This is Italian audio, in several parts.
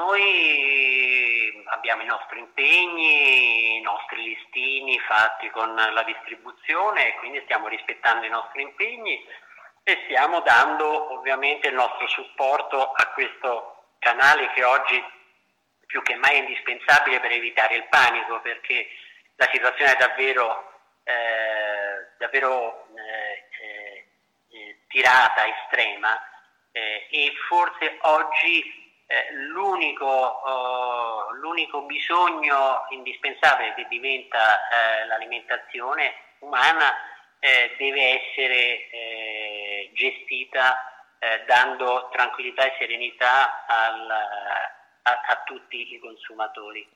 noi abbiamo i nostri impegni, i nostri listini fatti con la distribuzione, quindi stiamo rispettando i nostri impegni e stiamo dando ovviamente il nostro supporto a questo canale che oggi più che mai è indispensabile per evitare il panico perché la situazione è davvero, eh, davvero eh, eh, eh tirata, estrema eh, e forse oggi eh, l'unico, uh, l'unico, bisogno indispensabile che diventa eh, l'alimentazione umana eh, deve essere eh, gestita eh, dando tranquillità e serenità al, a, a, tutti i consumatori.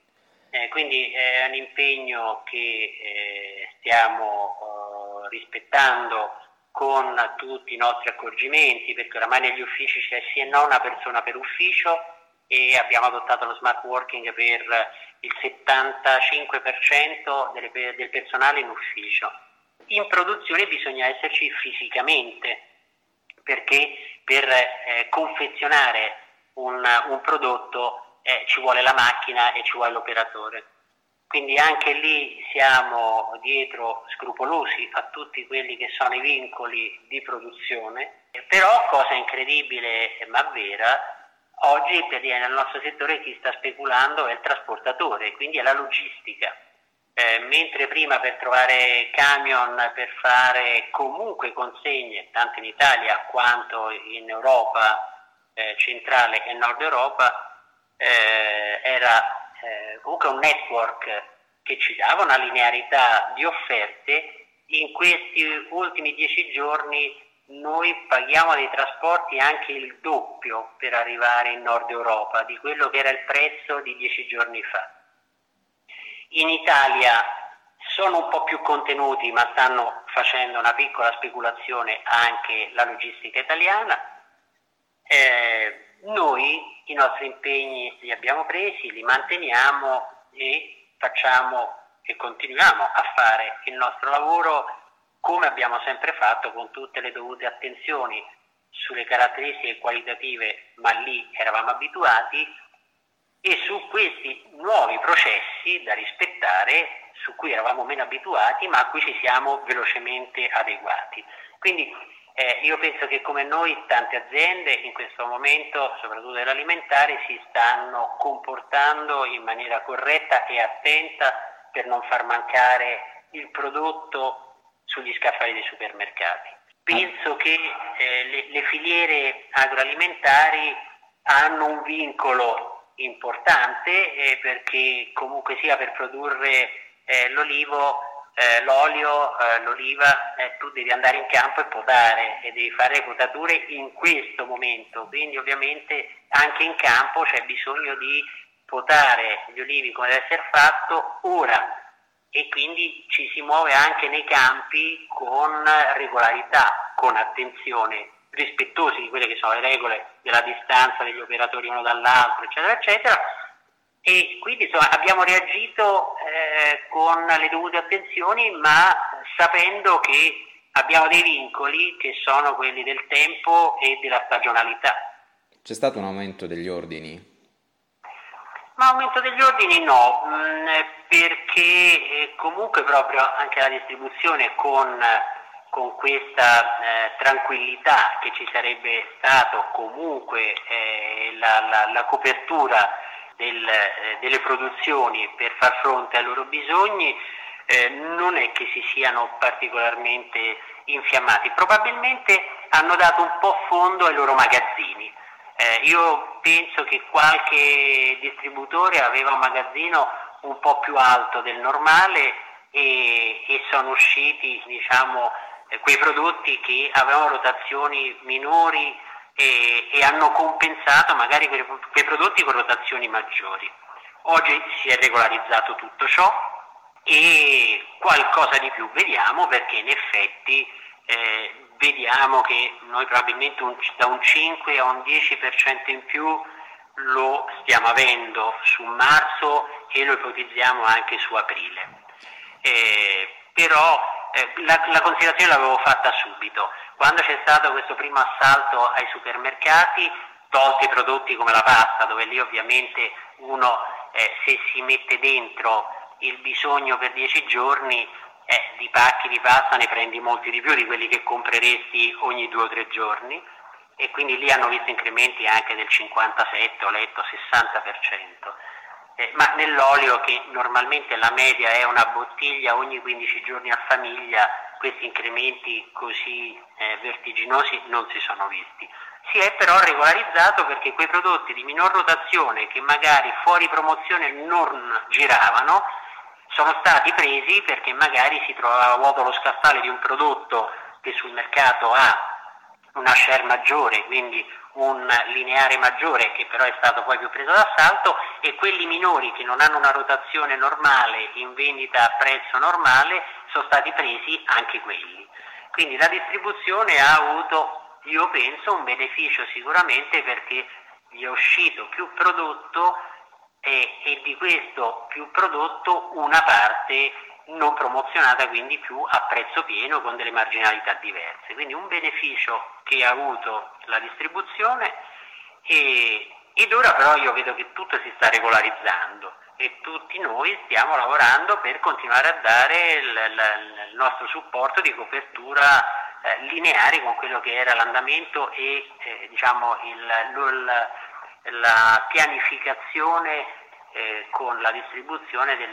quindi è un impegno che stiamo rispettando con tutti i nostri accorgimenti, perché oramai negli uffici c'è sì e no una persona per ufficio e abbiamo adottato lo smart working per il 75% delle, del personale in ufficio. In produzione bisogna esserci fisicamente, perché per eh, confezionare un, un prodotto eh, ci vuole la macchina e ci vuole l'operatore. Quindi anche lì siamo dietro scrupolosi a tutti quelli che sono i vincoli di produzione, però cosa incredibile ma vera, oggi nel nostro settore chi sta speculando è il trasportatore, quindi è la logistica. Eh, mentre prima per trovare camion per fare comunque consegne, tanto in Italia quanto in Europa eh, centrale e nord Europa, eh, era eh, comunque un network che ci dava una linearità di offerte, in questi ultimi dieci giorni noi paghiamo dei trasporti anche il doppio per arrivare in Nord Europa di quello che era il prezzo di dieci giorni fa. In Italia sono un po' più contenuti ma stanno facendo una piccola speculazione anche la logistica italiana. Eh, noi i nostri impegni li abbiamo presi, li manteniamo e facciamo e continuiamo a fare il nostro lavoro come abbiamo sempre fatto con tutte le dovute attenzioni sulle caratteristiche qualitative, ma lì eravamo abituati, e su questi nuovi processi da rispettare, su cui eravamo meno abituati, ma a cui ci siamo velocemente adeguati. Quindi eh, io penso che come noi tante aziende in questo momento, soprattutto dell'alimentare, si stanno comportando in maniera corretta e attenta per non far mancare il prodotto sugli scaffali dei supermercati. Penso che eh, le, le filiere agroalimentari hanno un vincolo importante eh, perché comunque sia per produrre eh, l'olivo eh, l'olio, eh, l'oliva, eh, tu devi andare in campo e potare e devi fare le potature in questo momento, quindi ovviamente anche in campo c'è bisogno di potare gli olivi come deve essere fatto ora. E quindi ci si muove anche nei campi con regolarità, con attenzione, rispettosi di quelle che sono le regole della distanza degli operatori uno dall'altro, eccetera, eccetera, e quindi insomma, abbiamo reagito eh, con le dovute attenzioni ma sapendo che abbiamo dei vincoli che sono quelli del tempo e della stagionalità. C'è stato un aumento degli ordini? Ma aumento degli ordini no, mm, perché eh, comunque proprio anche la distribuzione con, con questa eh, tranquillità che ci sarebbe stato comunque eh, la, la, la copertura del, eh, delle produzioni per far fronte ai loro bisogni eh, non è che si siano particolarmente infiammati, probabilmente hanno dato un po' fondo ai loro magazzini. Eh, io penso che qualche distributore aveva un magazzino un po' più alto del normale e, e sono usciti diciamo, eh, quei prodotti che avevano rotazioni minori e, e hanno compensato magari quei, quei prodotti con rotazioni maggiori. Oggi si è regolarizzato tutto ciò e qualcosa di più vediamo perché in effetti eh, vediamo che noi probabilmente un, da un 5 a un 10% in più lo stiamo avendo su marzo e lo ipotizziamo anche su aprile. Eh, però eh, la, la, considerazione l'avevo fatta subito. Quando c'è stato questo primo assalto ai supermercati, tolti prodotti come la pasta, dove lì ovviamente uno eh, se si mette dentro il bisogno per 10 giorni eh, di pacchi di pasta ne prendi molti di più di quelli che compreresti ogni due o tre giorni e quindi lì hanno visto incrementi anche del 57, ho letto 60%. Eh, ma nell'olio che normalmente la media è una bottiglia ogni 15 giorni a famiglia, questi incrementi così eh, vertiginosi non si sono visti. Si è però regolarizzato perché quei prodotti di minor rotazione che magari fuori promozione non giravano, sono stati presi perché magari si trovava vuoto lo scaffale di un prodotto che sul mercato ha una share maggiore, quindi un lineare maggiore che però è stato poi più preso d'assalto e quelli minori che non hanno una rotazione normale in vendita a prezzo normale sono stati presi anche quelli. Quindi la distribuzione ha avuto, io penso, un beneficio sicuramente perché gli è uscito più prodotto e, e di questo più prodotto una parte non promozionata quindi più a prezzo pieno con delle marginalità diverse. Quindi un beneficio che ha avuto la distribuzione e, ed ora però io vedo che tutto si sta regolarizzando e tutti noi stiamo lavorando per continuare a dare il, il, il nostro supporto di copertura eh, lineare con quello che era l'andamento e eh, diciamo il, la pianificazione eh, con la distribuzione del,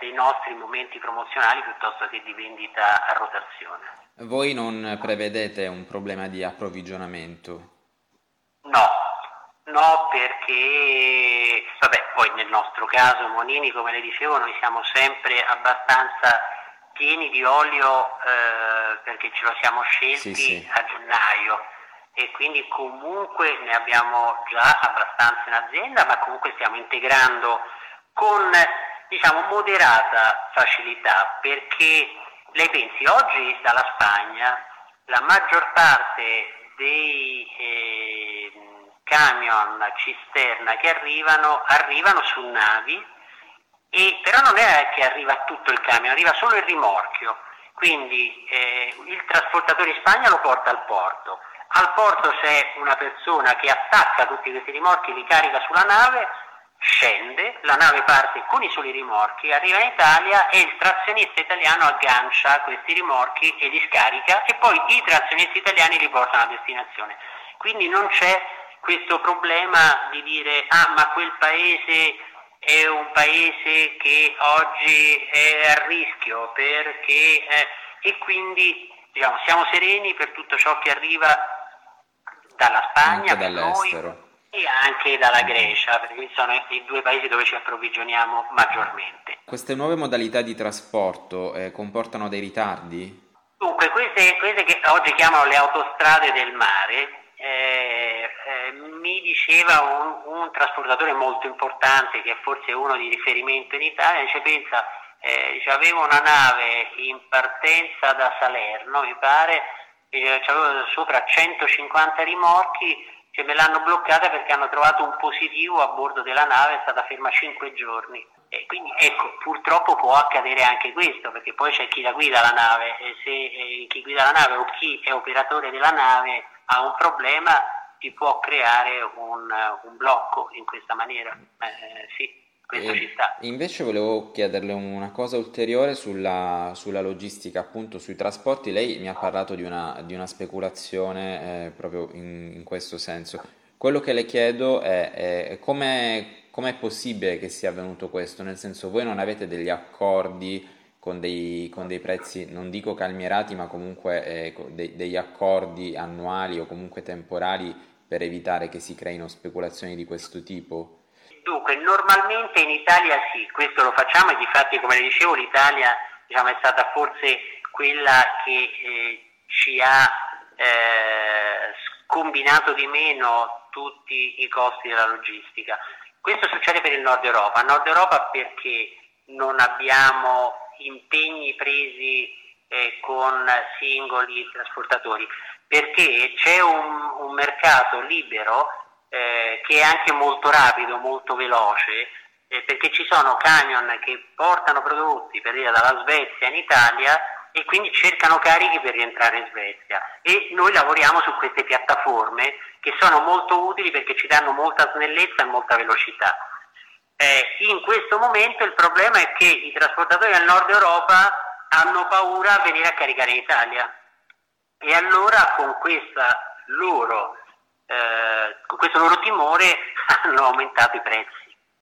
dei nostri momenti promozionali piuttosto che di vendita a rotazione. Voi non prevedete un problema di approvvigionamento? No, no perché, vabbè, poi nel nostro caso Monini, come le dicevo, noi siamo sempre abbastanza pieni di olio eh, perché ce lo siamo scelti sì, sì. a gennaio e quindi comunque ne abbiamo già abbastanza in azienda, ma comunque stiamo integrando con diciamo moderata facilità perché lei pensi oggi dalla Spagna la maggior parte dei eh, camion cisterna che arrivano arrivano su navi e però non è che arriva tutto il camion, arriva solo il rimorchio, quindi eh, il trasportatore in Spagna lo porta al porto al porto c'è una persona che attacca tutti questi rimorchi, li carica sulla nave, scende, la nave parte con i soli rimorchi, arriva in Italia e il trazionista italiano aggancia questi rimorchi e li scarica e poi i trazionisti italiani li portano a destinazione. Quindi non c'è questo problema di dire ah ma quel paese è un paese che oggi è a rischio perché eh, e quindi diciamo, siamo sereni per tutto ciò che arriva dalla Spagna anche dall'estero. e anche dalla Grecia, perché sono i due paesi dove ci approvvigioniamo maggiormente. Queste nuove modalità di trasporto eh, comportano dei ritardi? Dunque, queste, queste, che oggi chiamano le autostrade del mare, eh, eh, mi diceva un, un, trasportatore molto importante, che è forse uno di riferimento in Italia, dice, pensa, eh, avevo una nave in partenza da Salerno, mi pare, eh, avevo sopra 150 rimorchi che me l'hanno bloccata perché hanno trovato un positivo a bordo della nave, è stata ferma 5 giorni. E quindi ecco, purtroppo può accadere anche questo, perché poi c'è chi la guida la nave e se eh, chi guida la nave o chi è operatore della nave ha un problema, si può creare un, un blocco in questa maniera. Eh, sì questo ci sta. Invece volevo chiederle una cosa ulteriore sulla, sulla, logistica, appunto sui trasporti. Lei mi ha parlato di una, di una speculazione eh, proprio in, in, questo senso. Quello che le chiedo è, è come è possibile che sia avvenuto questo? Nel senso, voi non avete degli accordi con dei, con dei prezzi, non dico calmierati, ma comunque eh, de, degli accordi annuali o comunque temporali per evitare che si creino speculazioni di questo tipo? Dunque, normalmente in Italia sì, questo lo facciamo e di fatti, come le dicevo, l'Italia diciamo, è stata forse quella che eh, ci ha eh, scombinato di meno tutti i costi della logistica. Questo succede per il Nord Europa. Nord Europa perché non abbiamo impegni presi eh, con singoli trasportatori? Perché c'è un, un mercato libero eh, che è anche molto rapido, molto veloce, eh, perché ci sono camion che portano prodotti per dire dalla Svezia in Italia e quindi cercano carichi per rientrare in Svezia e noi lavoriamo su queste piattaforme che sono molto utili perché ci danno molta snellezza e molta velocità. Eh, in questo momento il problema è che i trasportatori del nord Europa hanno paura a venire a caricare in Italia e allora con, loro, eh, con questo loro timore hanno aumentato i prezzi.